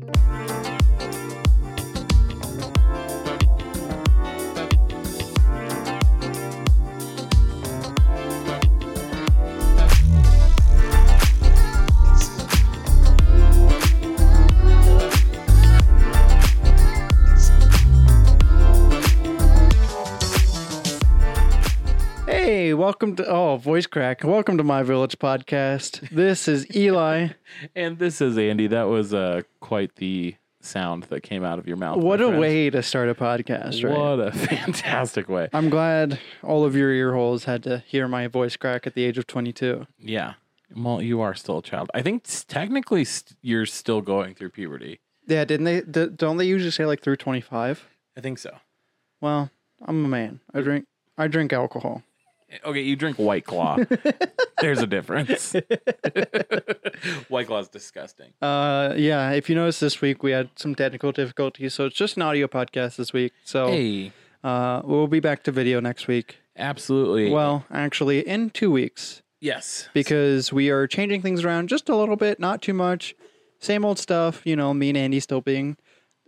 Hey, welcome to oh voice crack. Welcome to my village podcast. This is Eli. And this is Andy. That was uh, quite the sound that came out of your mouth. What a friend. way to start a podcast, right? What a fantastic way. I'm glad all of your ear holes had to hear my voice crack at the age of 22. Yeah. Well, you are still a child. I think technically st- you're still going through puberty. Yeah, didn't they? D- don't they usually say like through 25? I think so. Well, I'm a man. I drink. I drink alcohol. Okay, you drink White Claw. There's a difference. White Claw is disgusting. Uh, yeah. If you notice, this week we had some technical difficulties, so it's just an audio podcast this week. So, Hey, uh, we'll be back to video next week. absolutely. Well, actually, in two weeks. yes. because we are changing things around just a little bit, not too much. Same old stuff, you know, me and Andy still being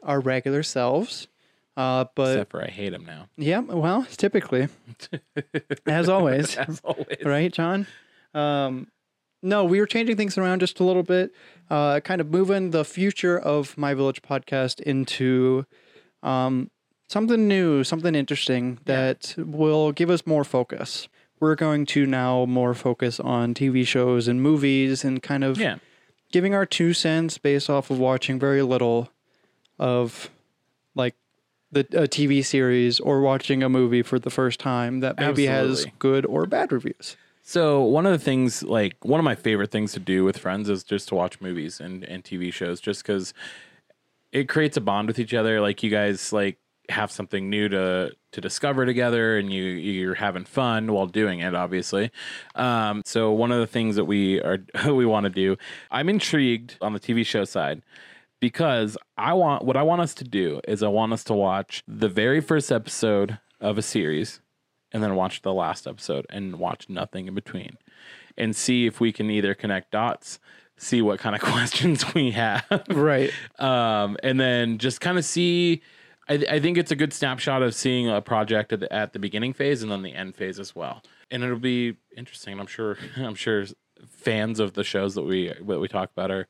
our regular selves. Uh, but Except for I hate him now. yeah, well, typically, as always, As always. right, John? Um, no, we were changing things around just a little bit, uh, kind of moving the future of My Village podcast into um, something new, something interesting that will give us more focus. We're going to now more focus on TV shows and movies and kind of Yeah. giving our two cents based off of watching very little of the a TV series or watching a movie for the first time that maybe has good or bad reviews. So one of the things, like one of my favorite things to do with friends, is just to watch movies and, and TV shows, just because it creates a bond with each other. Like you guys like have something new to to discover together, and you you're having fun while doing it. Obviously, um, so one of the things that we are we want to do, I'm intrigued on the TV show side because I want what I want us to do is I want us to watch the very first episode of a series and then watch the last episode and watch nothing in between and see if we can either connect dots, see what kind of questions we have, Right. um, and then just kind of see. I, I think it's a good snapshot of seeing a project at the, at the beginning phase and then the end phase as well, and it'll be interesting. I'm sure. I'm sure fans of the shows that we that we talk about are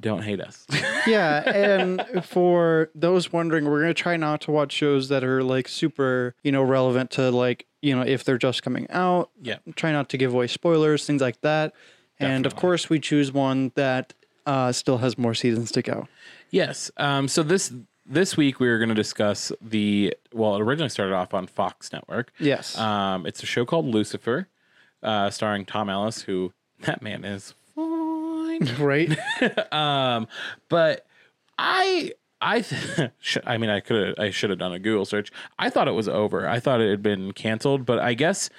don't hate us. yeah, and for those wondering, we're gonna try not to watch shows that are like super, you know, relevant to like, you know, if they're just coming out. yeah. Try not to give away spoilers, things like that. And of course, we choose one that uh, still has more seasons to go. Yes. Um, so this this week we are going to discuss the well, it originally started off on Fox Network. Yes. Um, it's a show called Lucifer, uh, starring Tom Ellis, who that man is fine. right. um, but I I th- I mean I could I should have done a Google search. I thought it was over. I thought it had been canceled, but I guess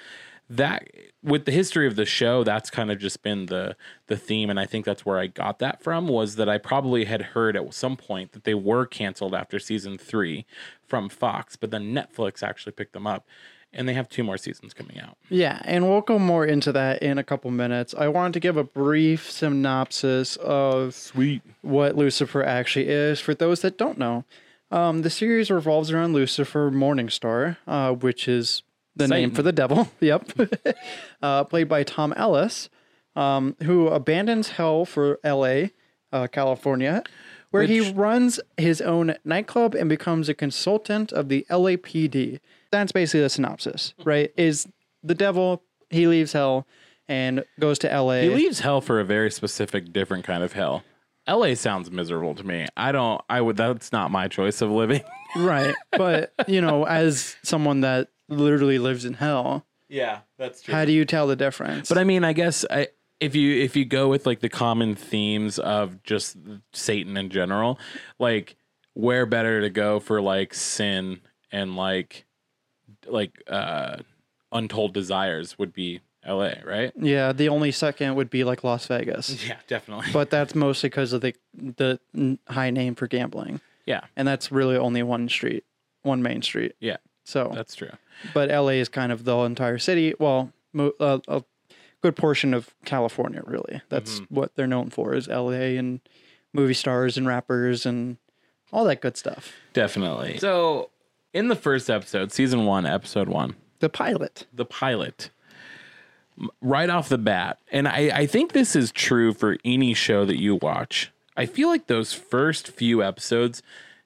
that with the history of the show, that's kind of just been the the theme, and I think that's where I got that from. Was that I probably had heard at some point that they were canceled after season three from Fox, but then Netflix actually picked them up, and they have two more seasons coming out. Yeah, and we'll go more into that in a couple minutes. I wanted to give a brief synopsis of Sweet. what Lucifer actually is for those that don't know. Um, the series revolves around Lucifer Morningstar, uh, which is the name for the devil. Yep. uh, played by Tom Ellis, um, who abandons hell for L.A., uh, California, where he runs his own nightclub and becomes a consultant of the LAPD. That's basically the synopsis, right? Is the devil, he leaves hell and goes to LA. He leaves hell for a very specific, different kind of hell. LA sounds miserable to me. I don't. I would. That's not my choice of living. Right. But, you know, as someone that literally lives in hell, Yeah, that's true. how do you tell the difference? But I mean, I guess I, if you if you go with like the common themes of just Satan in general, like where better to go for like sin and like like uh untold desires would be LA, right? yeah, the only second would be like Las Vegas. Yeah, definitely. But that's mostly because of the the high name for gambling. yeah, And that's really only one street, one main street. yeah, So, that's true. but LA is kind of the entire city. Well, mo- uh, a good portion of California, really. That's Mm-hmm. what they're known for is LA and movie stars and rappers and all that good stuff. Definitely. So, in the first episode, season one, episode one, The pilot. the pilot, right off the bat, and I, I think this is true for any show that you watch. I feel like those first few episodes,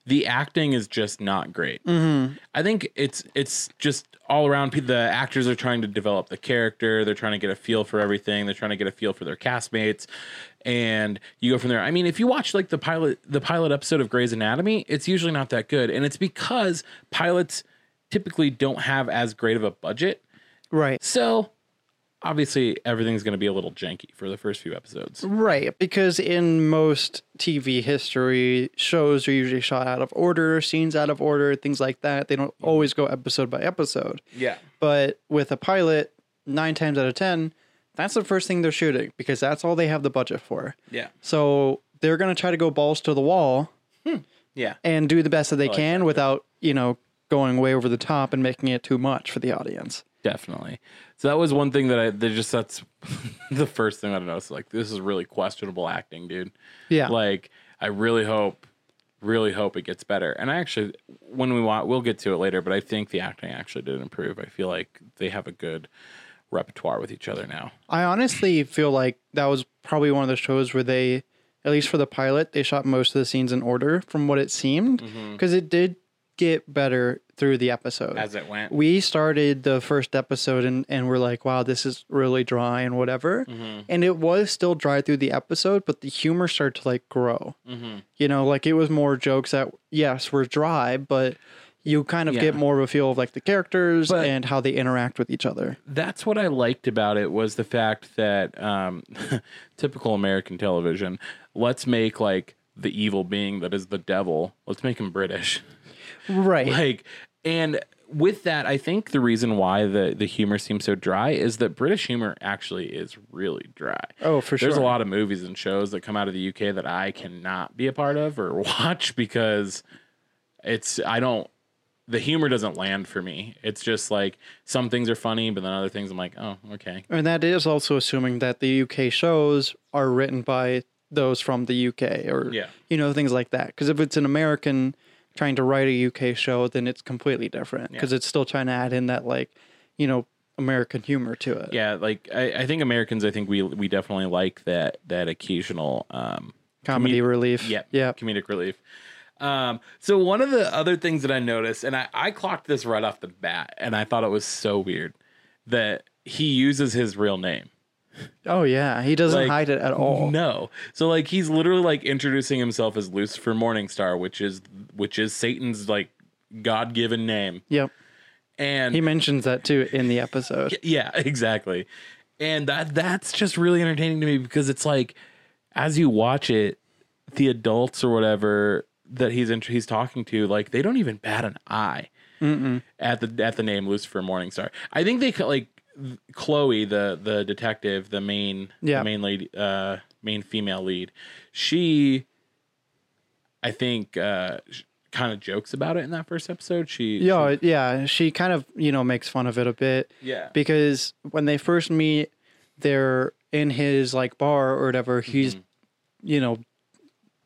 the acting is just not great. Mm-hmm. I think it's it's just all around. The actors are trying to develop the character. They're trying to get a feel for everything. They're trying to get a feel for their castmates, and you go from there. I mean, if you watch like the pilot the pilot episode of Grey's Anatomy, it's usually not that good, and it's because pilots typically don't have as great of a budget. Right. So obviously everything's going to be a little janky for the first few episodes. Right, because in most TV history, shows are usually shot out of order, scenes out of order, things like that. They don't mm-hmm. always go episode by episode. Yeah. But with a pilot, nine times out of 10, that's the first thing they're shooting because that's all they have the budget for. Yeah. So they're going to try to go balls to the wall hmm. Yeah. and do the best that they like can without, you know, going way over the top and making it too much for the audience. Definitely. So that was one thing that I they just that's the first thing I noticed. Like this is really questionable acting, dude. Yeah. Like I really hope, really hope it gets better. And I actually, when we want, we'll get to it later. But I think the acting actually did improve. I feel like they have a good repertoire with each other now. I honestly feel like that was probably one of the shows where they, at least for the pilot, they shot most of the scenes in order from what it seemed mm-hmm. because it did get better through the episode. As it went. we started the first episode and, and we're like, wow, this is really dry and whatever. And it was still dry through the episode, but the humor started to like grow. You know, like it was more jokes that, yes, were dry, but you kind of Yeah. get more of a feel of like the characters But- and how they interact with each other. that's what I liked about it was the fact that um, typical American television. Let's make like the evil being that is the devil. Let's make him British. Right. Like, and with that, I think the reason why the the humor seems so dry is that British humor actually is really dry. Oh, for There's sure. There's a lot of movies and shows that come out of the UK that I cannot be a part of or watch because it's I don't the humor doesn't land for me. It's just like some things are funny, but then other things I'm like, oh, okay. And that is also assuming that the UK shows are written by those from the UK or, Yeah. you know, things like that. Because if it's an American trying to write a UK show, then it's completely different because it's still trying to add in that, like, you know, American humor to it. Yeah, like I, I think Americans, I think we we definitely like that that occasional um, Comedy comed- relief. Yeah, Yeah. comedic relief. Um, so one of the other things that I noticed, and I, I clocked this right off the bat, and I thought it was so weird that he uses his real name. Oh, yeah. He doesn't Like, hide it at all. No, so like he's literally like introducing himself as Lucifer Morningstar, which is which is Satan's like God given name, Yep. and He mentions that too in the episode. yeah, exactly. And that that's just really entertaining to me because it's like as you watch it, the adults or whatever that he's int- he's talking to, like they don't even bat an eye at the at the name Lucifer Morningstar. I think they like Chloe, the the detective, the main Yeah. the main lady, uh, main female lead. She, I think, uh, kind of jokes about it in that first episode. She, Yeah, yeah. She kind of, you know, makes fun of it a bit. Yeah. Because when they first meet, they're in his like bar or whatever. He's, Mm-hmm. you know,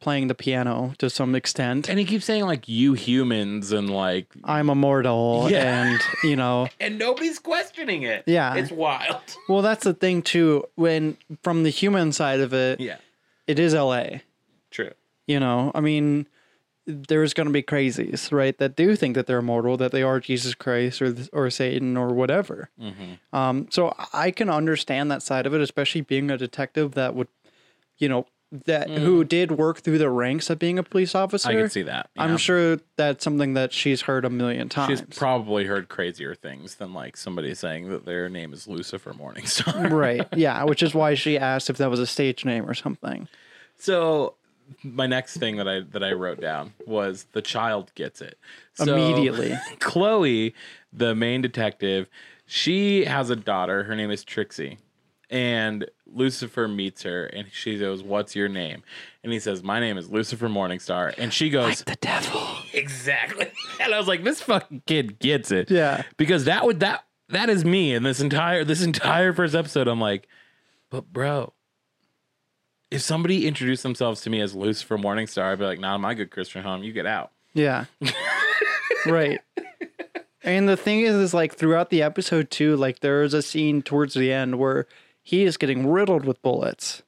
playing the piano to some extent. and he keeps saying like you humans and like I'm immortal, Yeah. and you know, and nobody's questioning it. Yeah. It's wild. well, that's the thing too. When from the human side of it, Yeah. it is L.A. You know, I mean, there's going to be crazies, right? That do think that they're immortal, that they are Jesus Christ or or Satan or whatever. Mm-hmm. Um, so I can understand that side of it, especially being a detective that would, you know, that who did work through the ranks of being a police officer. Mm. I can see that. I'm sure that's something that she's heard a million times. She's probably heard crazier things than like somebody saying that their name is Lucifer Morningstar. right. Yeah. Which is why she asked if that was a stage name or something. So my next thing that I that I wrote down was the child gets it So, Immediately. Chloe, the main detective, she has a daughter. Her name is Trixie, and Lucifer meets her, and she goes, "What's your name?" And he says, "My name is Lucifer Morningstar," and she goes, The devil. "Exactly." And I was like, "This fucking kid gets it." Yeah. because that would that that is me in this entire this entire first episode. I'm like, but bro, if somebody introduced themselves to me as Lucifer Morningstar, I'd be like, "Nah, my good Christian home, you get out." Yeah. right. And the thing is, is like throughout the episode too, like there is a scene towards the end where he is getting riddled with bullets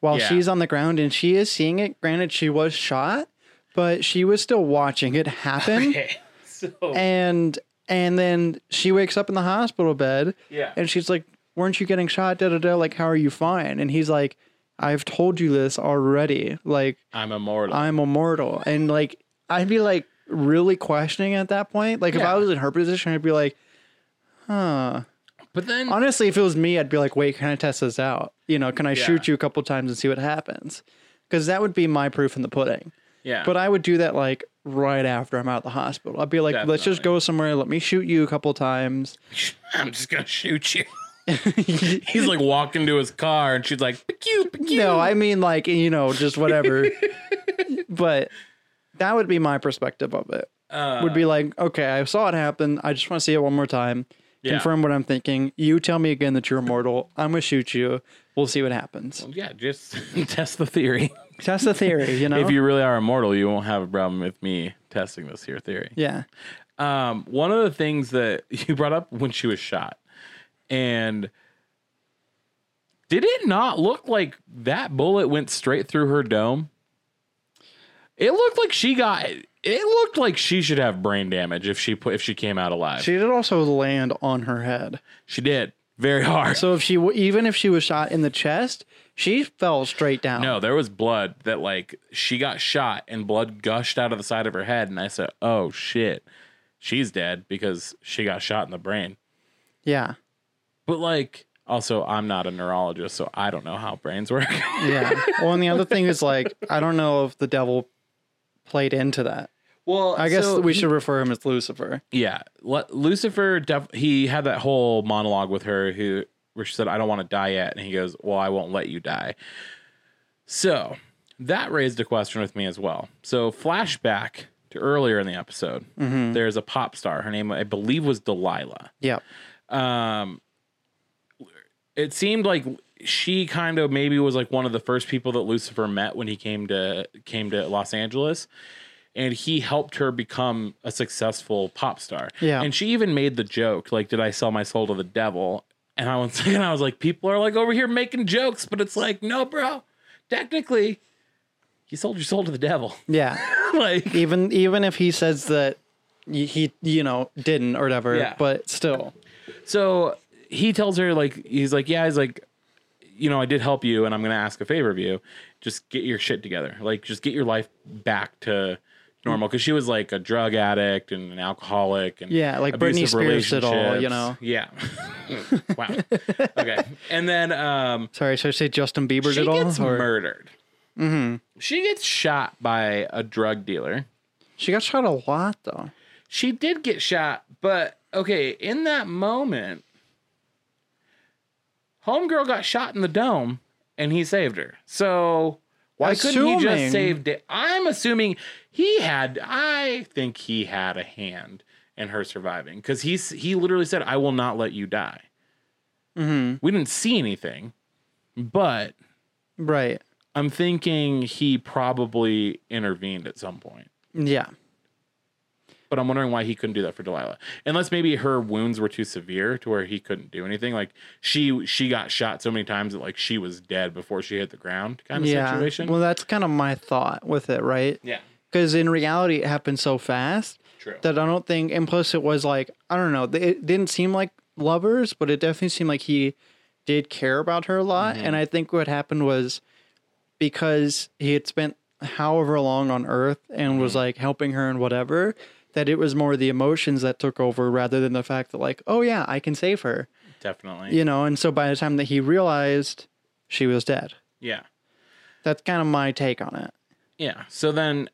while Yeah. she's on the ground and she is seeing it. Granted, she was shot, but she was still watching it happen. Okay, so and and then she wakes up in the hospital bed yeah, and she's like, Weren't you getting shot? Da da da. Like, how are you fine? And he's like, I've told you this already. Like, I'm immortal. I'm immortal. And like, I'd be like really questioning at that point. Like, if Yeah. I was in her position, I'd be like, huh. but then, Honestly, if it was me, I'd be like, wait, can I test this out? You know, can I Yeah. shoot you a couple times and see what happens? Because that would be my proof in the pudding. yeah, But I would do that like right after I'm out of the hospital. I'd be like, let's just Definitely. go somewhere. Let me shoot you a couple times. I'm just gonna shoot you. He's like walking to his car, and she's like, "Pew, pew." No, I mean like you know just whatever. but that would be my perspective of it. Uh, would be like, okay, I saw it happen. I just want to see it one more time. Yeah. Confirm what I'm thinking. You tell me again that you're immortal. I'm gonna shoot you. We'll see what happens. yeah, just test the theory. Test the theory, you know. If you really are immortal, you won't have a problem with me testing this here theory. yeah, Um, one of the things that you brought up when she was shot, and did it not look like that bullet went straight through her dome? It looked like she got. It looked like she should have brain damage if she put if she came out alive. she did also land on her head. She did very hard. So if she w- even if she was shot in the chest, she fell straight down. no, there was blood that like she got shot and blood gushed out of the side of her head, and I said, "Oh shit, she's dead because she got shot in the brain." Yeah. But like, also, I'm not a neurologist, so I don't know how brains work. Yeah. well, and the other thing is like, I don't know if the devil played into that. well, I guess we should refer him as Lucifer. Yeah, Lu- Lucifer. Def- he had that whole monologue with her, who where she said, "I don't want to die yet," and he goes, "Well, I won't let you die." So that raised a question with me as well. So flashback to earlier in the episode, there's a pop star. Her name, I believe, was Delilah. Yeah. um it seemed like she kind of maybe was like one of the first people that Lucifer met when he came to came to Los Angeles and he helped her become a successful pop star. Yeah. And she even made the joke like did I sell my soul to the devil? And I was and I was like people are like over here making jokes but it's like no bro. Technically you sold your soul to the devil. Yeah. like even even if he says that he you know didn't or whatever, Yeah. but still. So he tells her like he's like, yeah, he's like, you know, I did help you, and I'm gonna ask a favor of you. Just get your shit together. Like, just get your life back to normal. Because she was like a drug addict and an alcoholic, and Yeah, like Britney Spears did all, you know. Yeah. wow. Okay. And then um, Sorry, should I say Justin Bieber she did all? gets or- murdered. Mm-hmm. She gets shot by a drug dealer. She got shot a lot though. She did get shot, but okay, in that moment, Homegirl got shot in the dome and he saved her. So why couldn't he just save it? I'm assuming he had I think he had a hand in her surviving because he's he literally said, I will not let you die. Mm-hmm. We didn't see anything, but Right. I'm thinking he probably intervened at some point. Yeah. But I'm wondering why he couldn't do that for Delilah. Unless maybe her wounds were too severe to where he couldn't do anything. Like she she got shot so many times that like she was dead before she hit the ground kind of yeah. situation. Well, that's kind of my thought with it, right? yeah. Because in reality, it happened so fast True. that I don't think, and plus it was like I don't know, it didn't seem like lovers, but it definitely seemed like he did care about her a lot. Mm-hmm. And I think what happened was because he had spent however long on Earth and Mm-hmm. was like helping her and whatever, that it was more the emotions that took over rather than the fact that like, oh yeah, I can save her, Definitely. you know. And so by the time that he realized she was dead, Yeah. that's kind of my take on it. Yeah. So then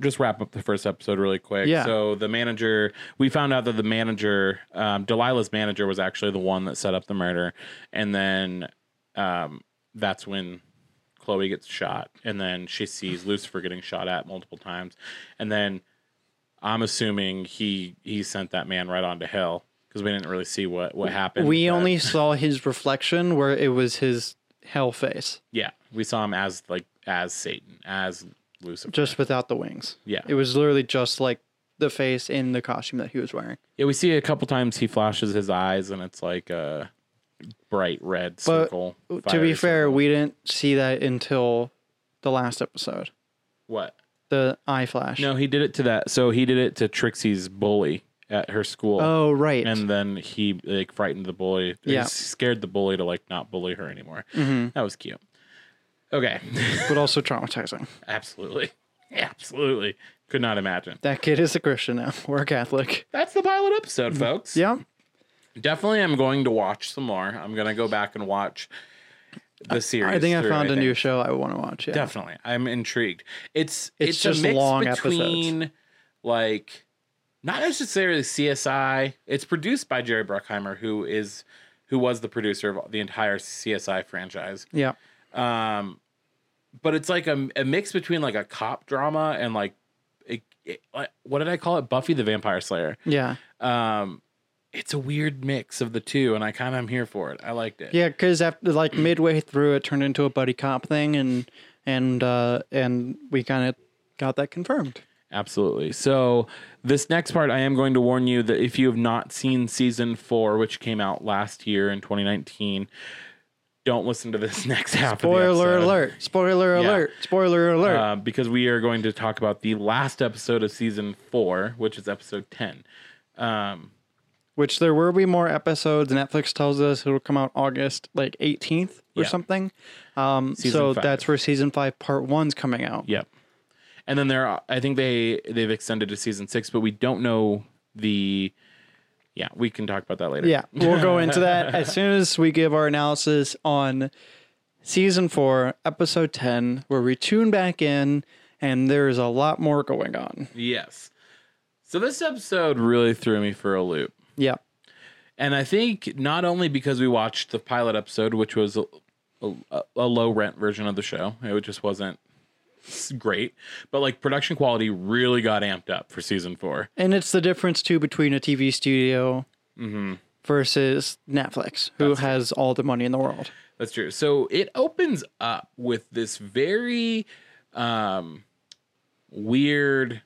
just wrap up the first episode really quick. Yeah. So the manager, we found out that the manager, um, Delilah's manager, was actually the one that set up the murder, and then um, that's when Chloe gets shot, and then she sees Lucifer getting shot at multiple times, and then I'm assuming he he sent that man right on to hell because we didn't really see what what happened. we but- only saw his reflection where it was his hell face. Yeah, we saw him as like as Satan, as Lucifer. just without the wings. yeah, It was literally just like the face in the costume that he was wearing. yeah. We see a couple times he flashes his eyes, and it's like a bright red But circle. to be fair, circle. we didn't see that until the last episode. what? The eye flash. No, he did it to that. So he did it to Trixie's bully at her school. Oh right. And then he like frightened the bully. He Yeah. scared the bully to like not bully her anymore. hmm That was cute. Okay. But also traumatizing. Absolutely. Absolutely. Could not imagine. That kid is a Christian now. We're a Catholic. That's the pilot episode, folks. Yeah. Definitely I'm going to watch some more. I'm going to go back and watch the series. I think I through, found a new show I want to watch. Yeah. Definitely. I'm intrigued. It's It's it's, just a mix long between like not necessarily CSI. It's produced by Jerry Bruckheimer, who is who was the producer of the entire CSI franchise. Yeah. Um, but it's like a, a mix between like a cop drama and like, it, it, like what did I call it? Buffy the Vampire Slayer. Yeah. Um, it's a weird mix of the two, and I kind of am here for it. I liked it. Yeah, because after like midway through, it turned into a buddy cop thing, and and uh, and we kind of got that confirmed. Absolutely. So, this next part, I am going to warn you that if you have not seen season four, which came out last year in 2019, don't listen to this next half Spoiler of the episode. alert! Spoiler Yeah. alert! Spoiler alert! Uh, because we are going to talk about the last episode of season four, which is episode 10. Um, Which there will be more episodes. Netflix tells us it'll come out August like 18th or Yeah. something. Um, Season so five. that's where season five, part one's coming out. Yep. And then there, are, I think they they've extended to season six, but we don't know the. Yeah, we can talk about that later. Yeah, we'll go into that as soon as we give our analysis on season four, episode 10, where we tune back in and there's a lot more going on. Yes. So this episode really threw me for a loop, Yeah. and I think not only because we watched the pilot episode, which was a, a, a low rent version of the show, it just wasn't great, but like production quality really got amped up for season four. And it's the difference too between a TV studio versus Netflix, who That's true. has all the money in the world. That's true. So it opens up with this very um weird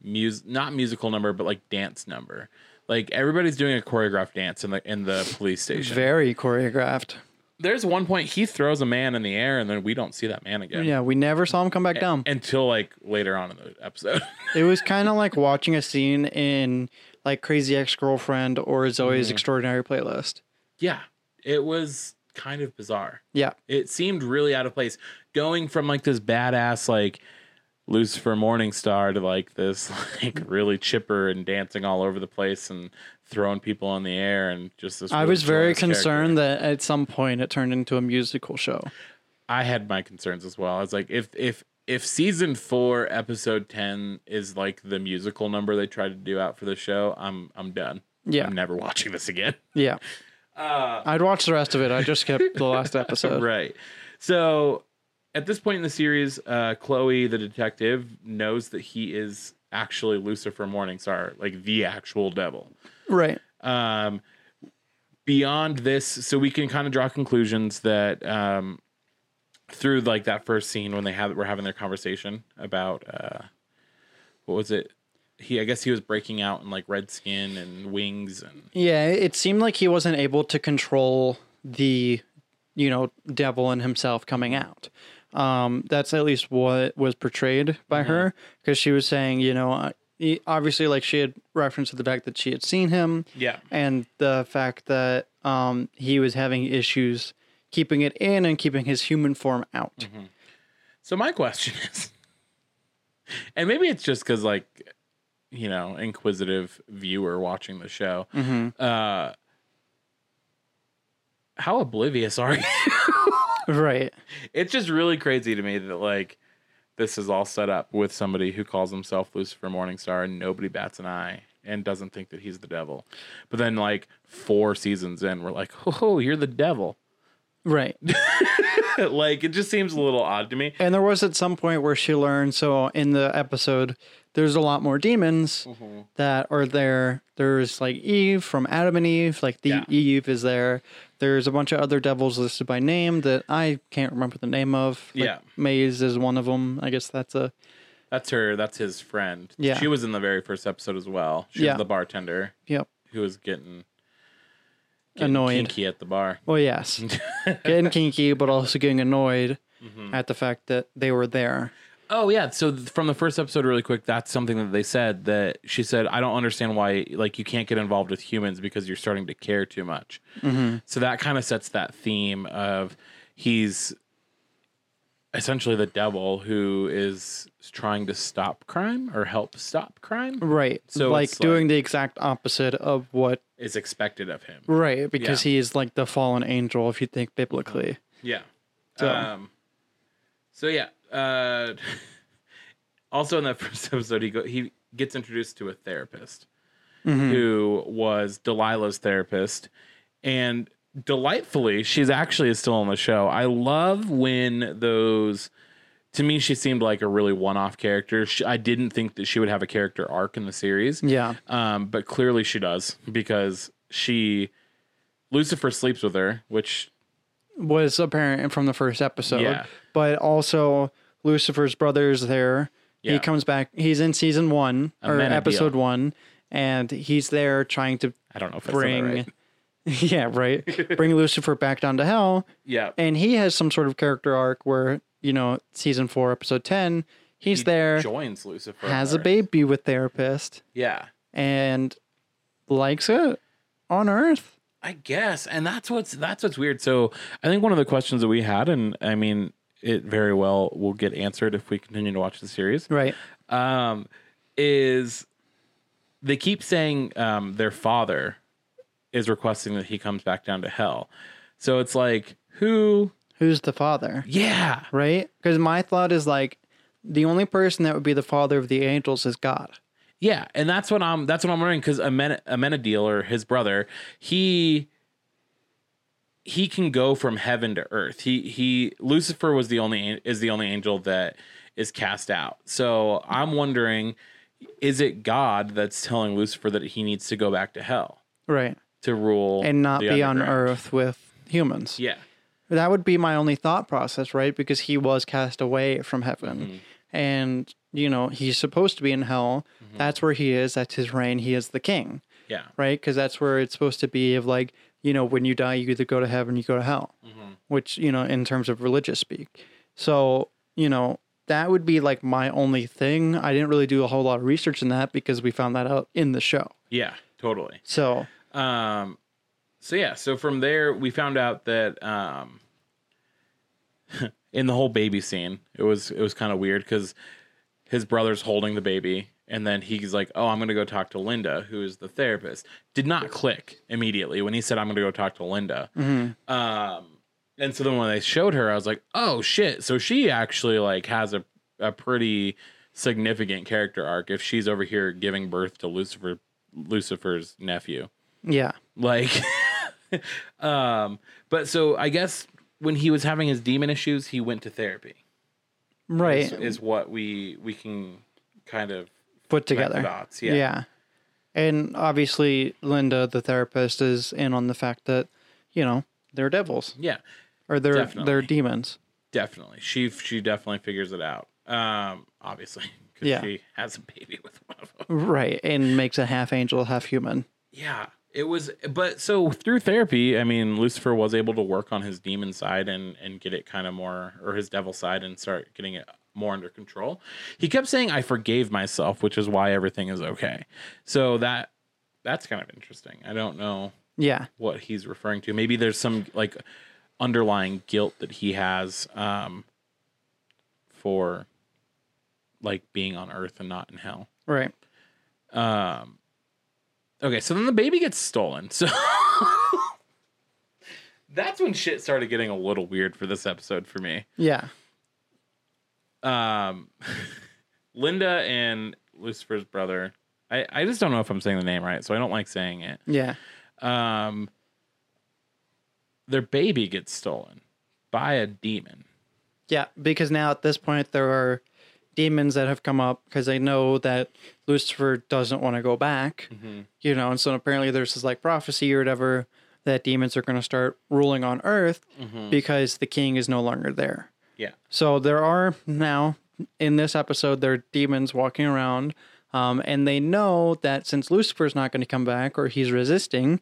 music not musical number but like dance number. Like everybody's doing a choreographed dance in the in the police station. Very choreographed. There's one point he throws a man in the air and then we don't see that man again. Yeah, we never saw him come back down. Until like later on in the episode. It was kind of like watching a scene in like Crazy Ex Girlfriend or Zoe's mm-hmm. Extraordinary Playlist. yeah. It was kind of bizarre. Yeah. It seemed really out of place. Going from like this badass like Lucifer Morningstar to like this like really chipper and dancing all over the place and throwing people in the air and just this. I really was very concerned character. that at some point it turned into a musical show. I had my concerns as well. I was like, if if if season four, episode ten is like the musical number they tried to do out for the show, I'm I'm done. Yeah. I'm never watching this again. Yeah. Uh, I'd watch the rest of it. I just kept the last episode. right. So at this point in the series, uh, Chloe, the detective, knows that he is actually Lucifer Morningstar, like the actual devil. Right. Um, beyond this, so we can kind of draw conclusions that um, through like that first scene when they have were having their conversation about uh, what was it? He, I guess he was breaking out in like red skin and wings and Yeah, it seemed like he wasn't able to control the, you know, devil in himself coming out. Um, that's at least what was portrayed by her. Because she was saying, you know, uh, obviously, like she had reference to the fact that she had seen him yeah, and the fact that um, he was having issues keeping it in and keeping his human form out. So my question is, and maybe it's just because like, you know, inquisitive viewer watching the show, uh, how oblivious are you? Right. it's just really crazy to me that like this is all set up with somebody who calls himself Lucifer Morningstar and nobody bats an eye and doesn't think that he's the devil. But then like four seasons in, we're like, oh, you're the devil. Right. like it just seems a little odd to me. And there was at some point where she learned. So in the episode, there's a lot more demons Mm-hmm. that are there. There's like Eve from Adam and Eve. Like the Yeah. Eve is there. There's a bunch of other devils listed by name that I can't remember the name of. Like, Yeah. Maze is one of them. I guess that's a That's her. That's his friend. Yeah. she was in the very first episode as well. She Yeah. was the bartender yep. who was getting, getting Annoyed. kinky at the bar. Well, yes, getting kinky, but also getting annoyed Mm-hmm. at the fact that they were there. Oh yeah. So th- from the first episode, really quick, that's something that they said that she said, I don't understand why like you can't get involved with humans because you're starting to care too much. So that kind of sets that theme of he's essentially the devil who is trying to stop crime or help stop crime Right. So like doing the exact opposite of what. is expected of him. Right, because Yeah. he is like the fallen angel, if you think biblically. Yeah. So- Um, so yeah. Uh, also in that first episode, he go, he gets introduced to a therapist Mm-hmm. who was Delilah's therapist, and delightfully, she's actually still on the show. I love when those. To me, she seemed like a really one-off character. She, I didn't think that she would have a character arc in the series. Yeah. Um, but clearly she does because she Lucifer sleeps with her, which was apparent from the first episode. Yeah. But also Lucifer's brother's there. Yeah. He comes back. He's in season one or Amenadiel. episode one, and he's there trying to I don't know if bring, right. yeah, right, bring Lucifer back down to hell. Yeah. And he has some sort of character arc where you know season four, episode ten, he's He there, Joins Lucifer. has a baby with therapist, Yeah. and likes it on Earth. I guess, and that's what's that's what's weird. So I think one of the questions that we had, and I mean, it very well will get answered if we continue to watch the series. Right. Um, is they keep saying um, their father is requesting that he comes back down to hell. So it's like who? Who's the father? Yeah, right? Because my thought is like the only person that would be the father of the angels is God. Yeah, and that's what I'm. That's what I'm wondering because Amen- Amenadiel or his brother, he he can go from heaven to earth. He he Lucifer was the only is the only angel that is cast out. So I'm wondering, is it God that's telling Lucifer that he needs to go back to hell Right. to rule And not be on earth with humans. Yeah, That would be my only thought process, right? Because he was cast away from heaven. Mm-hmm. And, you know, he's supposed to be in hell. Mm-hmm. That's where he is. That's his reign. He is the king, yeah, right? Because that's where it's supposed to be of like, you know, when you die, you either go to heaven, you go to hell, Mm-hmm. which, you know, in terms of religious speak. So, you know, that would be like my only thing. I didn't really do a whole lot of research in that because we found that out in the show. yeah, totally. So, Um, so yeah, so from there we found out that um, in the whole baby scene, it was it was kind of weird because his brother's holding the baby, and then he's like, "Oh, I'm gonna go talk to Linda, who is the therapist." Did not click immediately when he said, "I'm gonna go talk to Linda." Um, and so then when they showed her, I was like, "Oh shit!" So she actually like has a a pretty significant character arc if she's over here giving birth to Lucifer Lucifer's nephew yeah. like um but so i guess when he was having his demon issues he went to therapy Right. is, is what we we can kind of Put together. dots. yeah Yeah. And obviously, Linda, the therapist, is in on the fact that, you know, they're devils yeah or they're Definitely. they're demons. definitely she she definitely figures it out um obviously because Yeah. she has a baby with one of them Right. And makes a half angel, half human. yeah it was but so through therapy i mean lucifer was able to work on his demon side and and get it kind of more or his devil side and start getting it more under control he kept saying i forgave myself which is why everything is okay so that that's kind of interesting i don't know Yeah. what he's referring to maybe there's some like underlying guilt that he has um for like being on earth and not in hell Right. um, okay, so then the baby gets stolen. So that's when shit started getting a little weird for this episode for me. Yeah. Um, Linda and Lucifer's brother. I, I just don't know if I'm saying the name right, so I don't like saying it. Yeah. Um, their baby gets stolen by a demon. Yeah, because now at this point there are demons that have come up because they know that Lucifer doesn't want to go back. You know, and so apparently there's this like prophecy or whatever that demons are going to start ruling on Earth because the king is no longer there. Yeah. So there are now in this episode there are demons walking around, um, and they know that since Lucifer's not going to come back or he's resisting,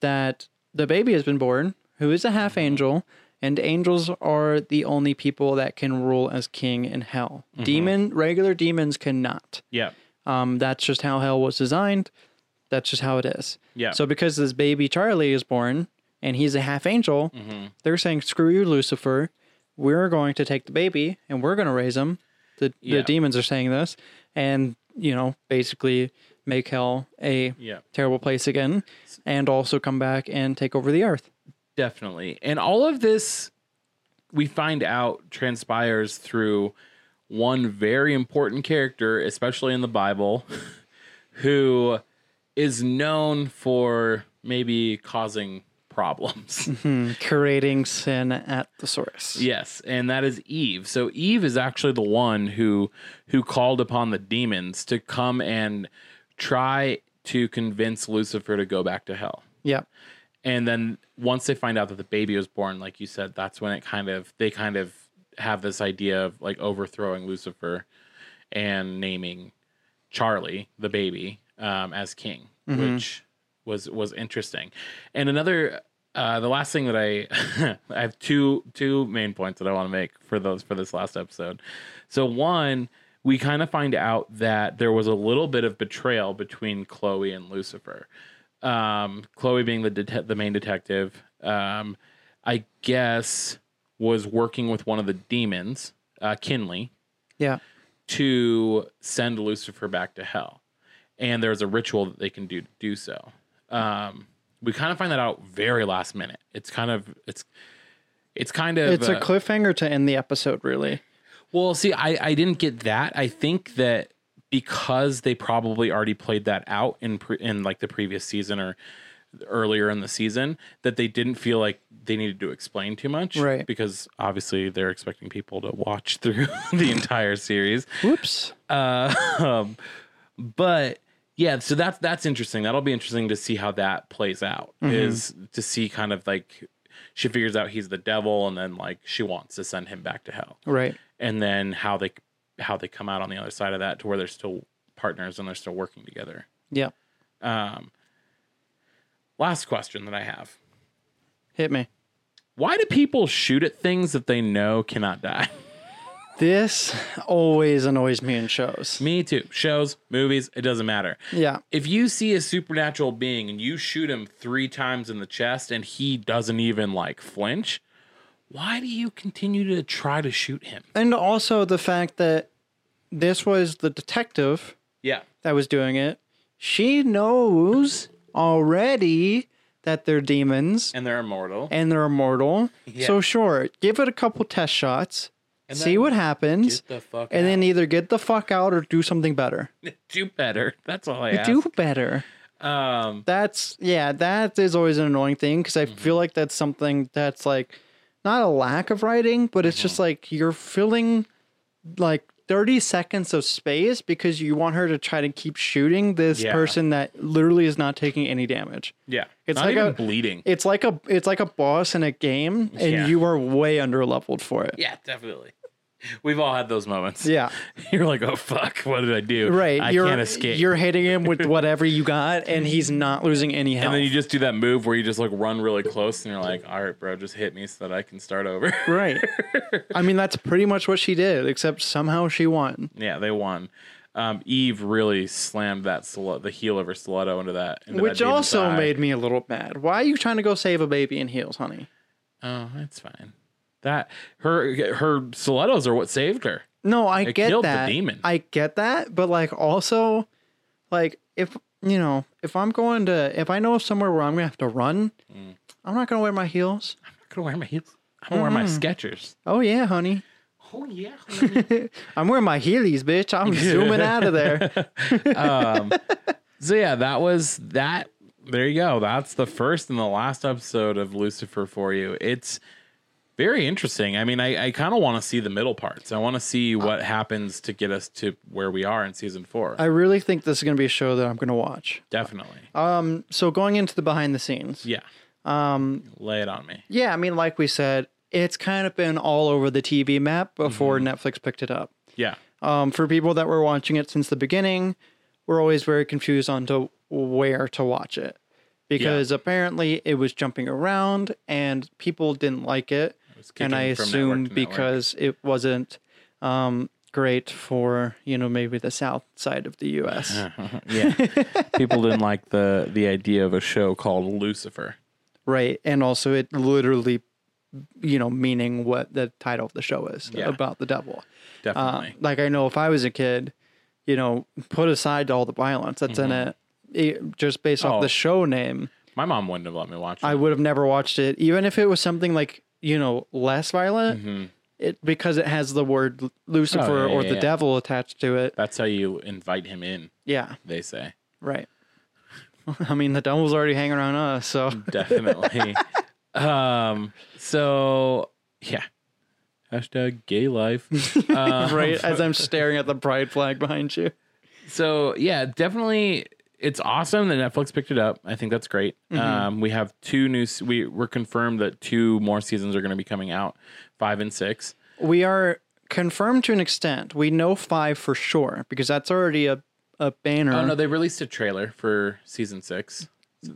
that the baby has been born, who is a half angel, and angels are the only people that can rule as king in hell. Demon regular demons cannot. Yeah. Um, that's just how hell was designed. That's just how it is. Yeah. So because this baby Charlie is born and he's a half angel, they're saying, "Screw you, Lucifer. We're going to take the baby and we're going to raise him." The Yeah. the demons are saying this, and you know, basically make hell a Yeah. terrible place again, and also come back and take over the earth. Definitely. And all of this we find out transpires through one very important character, especially in the Bible, who is known for maybe causing problems. Creating sin at the source. yes, and that is Eve. So Eve is actually the one who who called upon the demons to come and try to convince Lucifer to go back to hell. Yep. and then once they find out that the baby was born like you said that's when it kind of they kind of have this idea of like overthrowing lucifer and naming charlie the baby um, as king which was was interesting and another uh, the last thing that i i have two two main points that i want to make for those for this last episode so one we kind of find out that there was a little bit of betrayal between chloe and lucifer um, Chloe being the det- the main detective, um, I guess was working with one of the demons, uh, Kinley, Yeah. to send Lucifer back to hell, and there's a ritual that they can do to do so. Um, we kind of find that out very last minute. It's kind of it's it's kind of It's a uh, cliffhanger to end the episode, really. well, see, I, I didn't get that. I think that because they probably already played that out in pre, in like the previous season or earlier in the season, that they didn't feel like they needed to explain too much, Right. Because obviously they're expecting people to watch through the entire series. Whoops. Uh, um, but yeah, so that's that's interesting. That'll be interesting to see how that plays out. Is to see kind of like she figures out he's the devil, and then like she wants to send him back to hell Right. and then how they how they come out on the other side of that to where they're still partners and they're still working together. Yeah. Um, last question that I have: Hit me. Why do people shoot at things that they know cannot die? This always annoys me in shows. Me too. Shows, movies, it doesn't matter. Yeah. If you see a supernatural being and you shoot him three times in the chest and he doesn't even like flinch, why do you continue to try to shoot him? And also the fact that this was the detective Yeah. that was doing it. She knows already that they're demons And they're immortal. and they're immortal. Yeah. So sure, give it a couple test shots, And see what happens, Get the fuck and then either get the fuck out or do something better. do better. That's all I ask. Do better. Um, That's yeah, that is always an annoying thing because I Mm-hmm. feel like that's something that's like not a lack of writing, but it's Mm-hmm. just like you're filling like 30 seconds of space because you want her to try to keep shooting this Yeah. person that literally is not taking any damage. yeah, It's not like a- bleeding. It's like a it's like a boss in a game and Yeah. you are way under leveled for it. yeah, definitely. We've all had those moments. Yeah. You're like, oh fuck, what did I do? Right. I you're can't escape. you're hitting him with whatever you got and he's not losing any health. and then you just do that move where you just like run really close and you're like, all right, bro, just hit me so that I can start over. right. I mean that's pretty much what she did except somehow she won. yeah, they won. Um, Eve really slammed that stiletto, the heel of her stiletto into that. Into Which that also made me a little mad. Why are you trying to go save a baby in heels, honey? Oh, that's fine. That her her stilettos are what saved her. No, I It get killed the that. demon. I get that, but like also, like if you know, if I'm going to, if I know somewhere where I'm gonna have to run, Mm. I'm not gonna wear my heels. I'm not gonna wear my heels. I'm gonna wear my. Skechers. Oh yeah, honey. Oh yeah. I'm wearing my heelys, bitch. I'm zooming out of there. um, so yeah, that was that There you go. That's the first and the last episode of Lucifer for you. It's very interesting. I mean, I, I kind of want to see the middle parts. I want to see what happens to get us to where we are in season four. I really think this is going to be a show that I'm going to watch. Definitely. Um, so going into the behind the scenes, yeah. Um, lay it on me. yeah, I mean, like we said, it's kind of been all over the TV map before Netflix picked it up. Yeah. Um, for people that were watching it since the beginning, we're always very confused on to where to watch it because apparently it was jumping around and people didn't like it, and I assume because it wasn't um, great for you know maybe the south side of the U.S. yeah. People didn't like the the idea of a show called Lucifer. right, and also it literally, you know, meaning what the title of the show is Yeah. about the devil. Uh, Definitely. like I know if I was a kid, you know, put aside all the violence that's in it, it, just based off Mm-hmm. Oh. the show name, My mom wouldn't have let me watch it. I would have never watched it, even if it was something like you know less violent. It because it has the word Lucifer Mm-hmm. Oh, yeah, or yeah, the yeah. devil attached to it. That's how you invite him in, Yeah, they say. right. I mean, the devil's already hanging around us, so Definitely. um, so yeah. Hashtag gay life. Um, right as I'm staring at the pride flag behind you. So yeah, definitely, it's awesome that Netflix picked it up. I think that's great. Mm-hmm. Um, we have two new. We we're confirmed that two more seasons are going to be coming out, five and six. We are confirmed to an extent. We know five for sure because that's already a a banner. Oh no, they released a trailer for season six.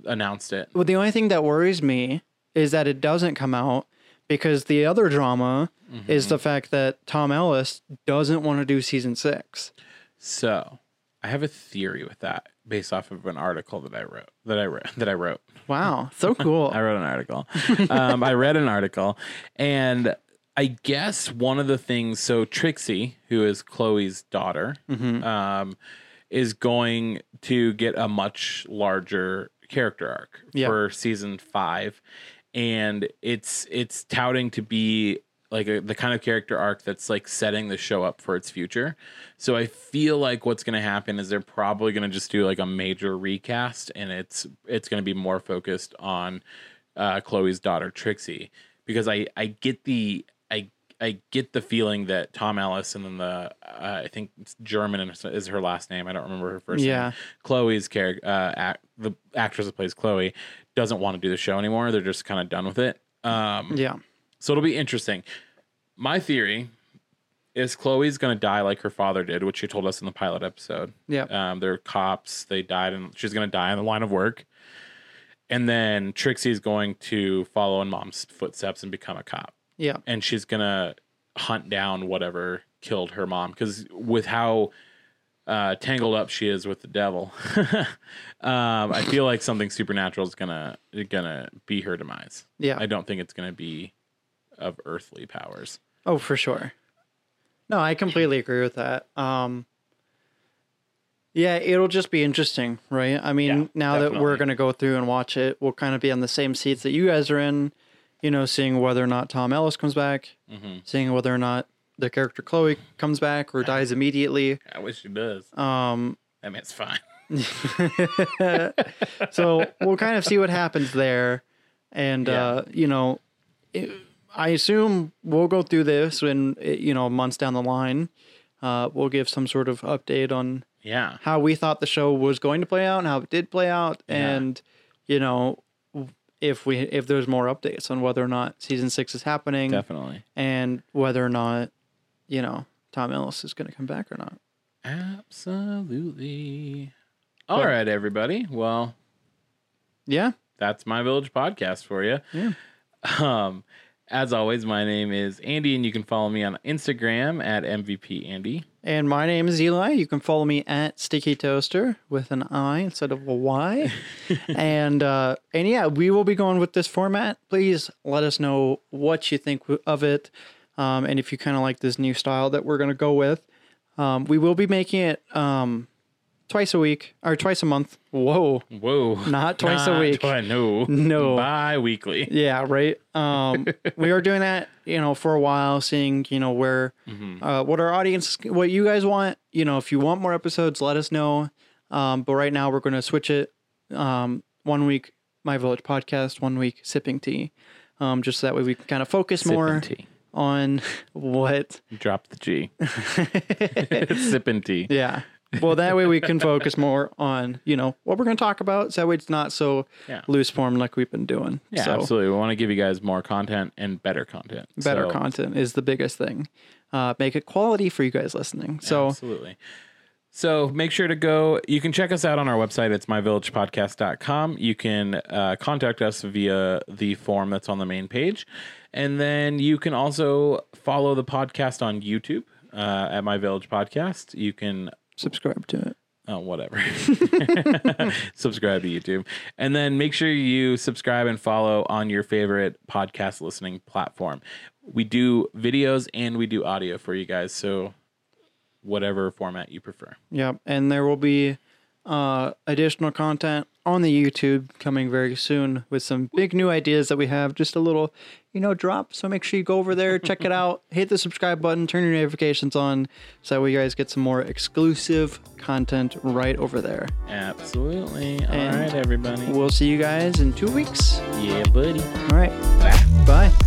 Announced it. Well, the only thing that worries me is that it doesn't come out because the other drama is the fact that Tom Ellis doesn't want to do season six. So I have a theory with that, based off of an article that I wrote. That I wrote. That I wrote. Wow, so cool. I wrote an article. um, I read an article, and I guess one of the things. So Trixie, who is Chloe's daughter, um, is going to get a much larger character arc Yeah. for season five, and it's it's touting to be like a, the kind of character arc that's like setting the show up for its future. So I feel like what's going to happen is they're probably going to just do like a major recast, and it's it's going to be more focused on uh, Chloe's daughter Trixie because I I get the I I get the feeling that Tom Ellis and then the uh, I think it's German is- is her last name. I don't remember her first Yeah. name. Chloe's character, uh, act, the actress that plays Chloe, doesn't want to do the show anymore. They're just kind of done with it. Um, yeah, so it'll be interesting. My theory is Chloe's going to die like her father did, which she told us in the pilot episode. yeah, Um, they're cops. They died, and she's going to die in the line of work. And then Trixie's going to follow in mom's footsteps and become a cop. yeah, And she's going to hunt down whatever killed her mom. Because with how uh, tangled up she is with the devil, um, I feel like something supernatural is gonna gonna be her demise. yeah. I don't think it's gonna be of earthly powers. Oh, for sure. No, I completely agree with that. Um, yeah, it'll just be interesting, right? I mean, Yeah, now that we're going to go through and watch it, we'll kind of be on the same seats that you guys are in, you know, seeing whether or not Tom Ellis comes back, Mm-hmm. seeing whether or not the character Chloe comes back or dies immediately. I wish she does. Um, I mean, it's fine. so we'll kind of see what happens there. And, Yeah. uh, you know, it, I assume we'll go through this when, you know, months down the line. Uh, we'll give some sort of update on Yeah. how we thought the show was going to play out and how it did play out. Yeah. And, you know, if we if there's more updates on whether or not season six is happening Definitely. and whether or not, you know, Tom Ellis is going to come back or not. Absolutely. All right, everybody. Well, Yeah. that's my village podcast for you. Yeah. Um, as always, my name is Andy, and you can follow me on Instagram at MVP Andy. And my name is Eli. You can follow me at Sticky Toaster with an I instead of a Y. and uh, and yeah, we will be going with this format. Please let us know what you think of it, um, and if you kind of like this new style that we're going to go with. Um, we will be making it um, twice a week or twice a month. Whoa, Whoa. Not twice a week. twi- no. No. Bi weekly. Yeah, right. Um, we are doing that, you know, for a while, seeing, you know, where, uh, what our audience, what you guys want. You know, if you want more episodes, let us know. Um, but right now we're going to switch it, um, one week My Village podcast, one week sipping tea. Um, just so that way we can kind of focus Sipping more tea. on what. Drop the G. sipping tea. Yeah. Well, that way we can focus more on you know what we're going to talk about. So that way it's not so Yeah. loose form like we've been doing. Yeah, so absolutely. We want to give you guys more content and better content. better So- content is the biggest thing. Uh, make it quality for you guys listening. So Absolutely. So make sure to go. You can check us out on our website. It's myvillagepodcast.com. You can uh, contact us via the form that's on the main page. And then you can also follow the podcast on YouTube uh, at My Village Podcast. You can subscribe to it. Oh, whatever. subscribe to YouTube. And then make sure you subscribe and follow on your favorite podcast listening platform. We do videos and we do audio for you guys. So, whatever format you prefer. Yep, and there will be uh, additional content on the YouTube coming very soon with some big new ideas that we have. Just a little, you know, drop. So make sure you go over there, check it out, hit the subscribe button, turn your notifications on, so that way you guys get some more exclusive content right over there. Absolutely. All And right, everybody. We'll see you guys in two weeks. Yeah, buddy. All right, Bye. bye.